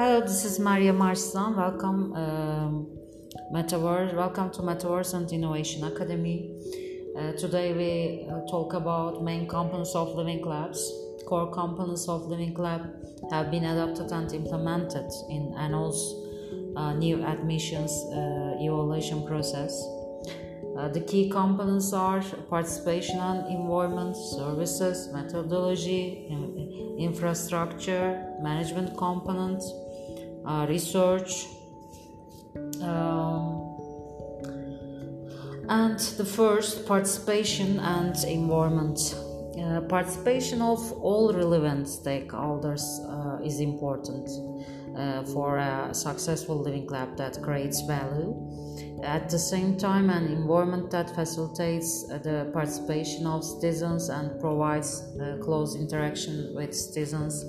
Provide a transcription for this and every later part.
Hello, this is Maria Marslan. Welcome, um, Metaverse. Welcome to Metaverse and Innovation Academy. Uh, today we uh, talk about main components of Living Labs. Core components of Living Lab have been adopted and implemented in ENoLL's uh, new admissions uh, evaluation process. Uh, the key components are participation and involvement, services, methodology, in- infrastructure, management component, uh, research, um, and the first participation and involvement. Uh, participation of all relevant stakeholders uh, is important uh, for a successful living lab that creates value. At the same time, an environment that facilitates uh, the participation of citizens and provides close interaction with citizens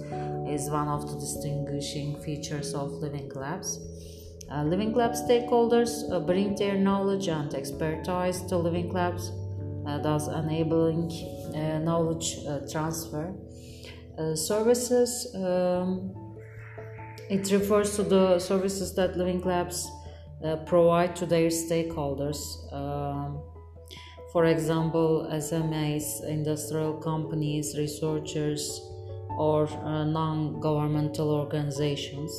is one of the distinguishing features of living labs. Uh, living lab stakeholders bring their knowledge and expertise to living labs, thus enabling uh, knowledge uh, transfer. Uh, services um, it refers to the services that living labs uh, provide to their stakeholders. Um, for example, SMEs, industrial companies, researchers, or uh, non governmental organizations.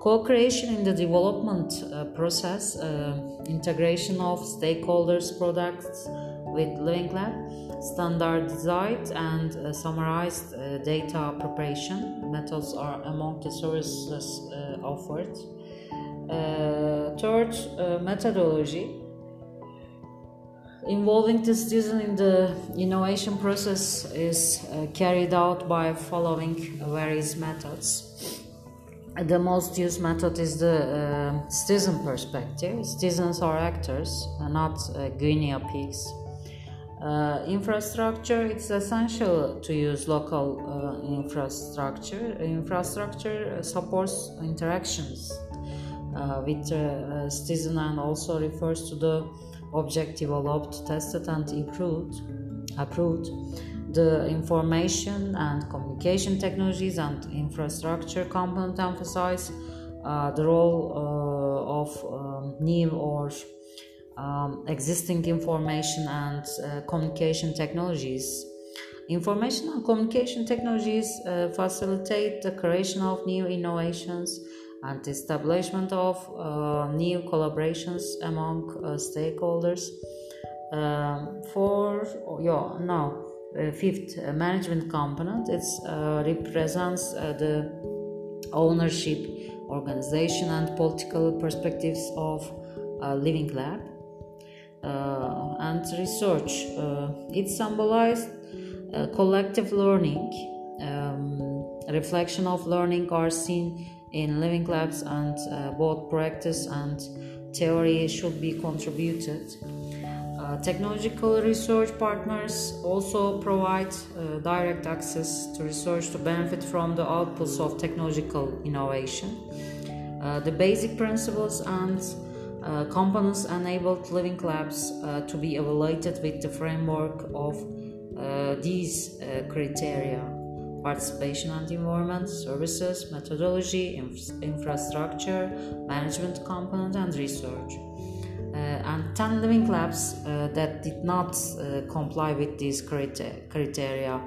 Co creation in the development uh, process, uh, integration of stakeholders' products with Living Lab, standardized and uh, summarized uh, data preparation methods are among the services uh, offered. Uh, third, uh, methodology involving the student in the innovation process is carried out by following various methods. The most used method is the uh, citizen perspective. Citizens are actors, not uh, guinea pigs. Uh, infrastructure it's essential to use local uh, infrastructure. Infrastructure supports interactions uh, with uh, citizen and also refers to the object developed, tested, and improved, approved. The information and communication technologies and infrastructure component emphasize uh, the role uh, of um, new or um, existing information and uh, communication technologies. Information and communication technologies uh, facilitate the creation of new innovations and the establishment of uh, new collaborations among uh, stakeholders. Um, for yeah, now uh, fifth uh, management component, it represents the ownership, organization, and political perspectives of uh, Living Lab and research. Uh, it symbolized uh, collective learning. Um, reflection of learning are seen in living labs, and uh, both practice and theory should be contributed. Uh, technological research partners also provide uh, direct access to research to benefit from the outputs of technological innovation. Uh, the basic principles and uh, components enabled living labs uh, to be evaluated with the framework of uh, these uh, criteria participation and environment, services, methodology, inf- infrastructure, management component, and research. Uh, and 10 living labs uh, that did not comply with these criteria, criteria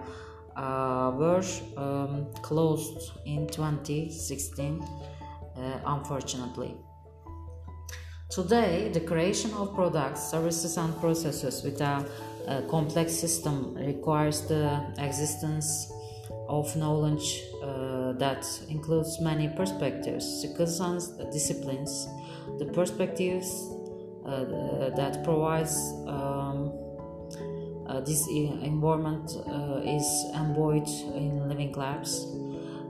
were um, closed in 2016, uh, unfortunately. Today, the creation of products, services, and processes with a, a complex system requires the existence of knowledge uh, that includes many perspectives, disciplines, the perspectives uh, that provides um, uh, this environment uh, is embodied in living labs.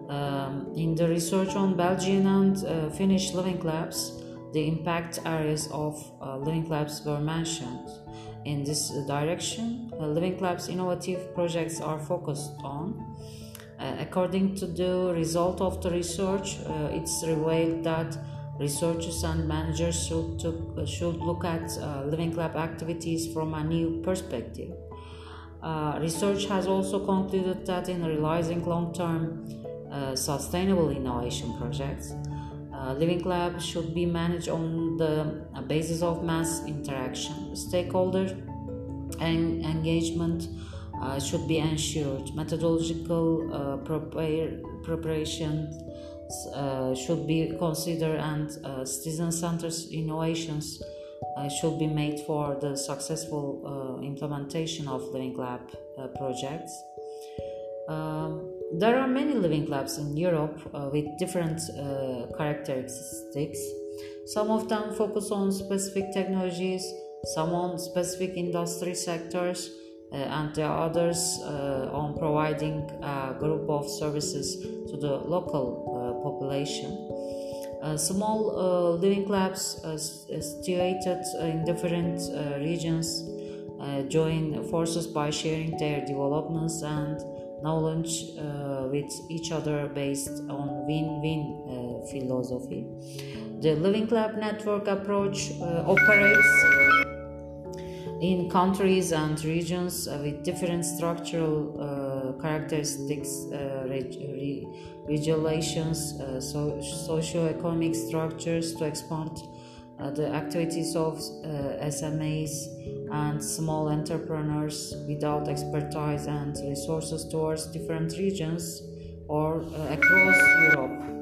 Um, in the research on Belgian and uh, Finnish living labs, the impact areas of uh, living labs were mentioned. In this direction, uh, living labs innovative projects are focused on. Uh, according to the result of the research, uh, it's revealed that researchers and managers should, to, should look at uh, living lab activities from a new perspective. Uh, research has also concluded that in realizing long term uh, sustainable innovation projects. Uh, Living Lab should be managed on the basis of mass interaction. Stakeholder and engagement uh, should be ensured. Methodological uh, prepare, preparation uh, should be considered, and uh, citizen-centered innovations uh, should be made for the successful implementation of Living Lab projects. There are many living labs in Europe uh, with different uh, characteristics. Some of them focus on specific technologies, some on specific industry sectors, uh, and the others uh, on providing a group of services to the local uh, population. Uh, small living labs situated in different regions join forces by sharing their developments and knowledge uh, with each other based on win-win uh, philosophy. The Living Lab network approach uh, operates in countries and regions uh, with different structural uh, characteristics, uh, re- regulations, so- socio-economic structures to expand the activities of SMEs and small entrepreneurs without expertise and resources towards different regions or uh, across Europe.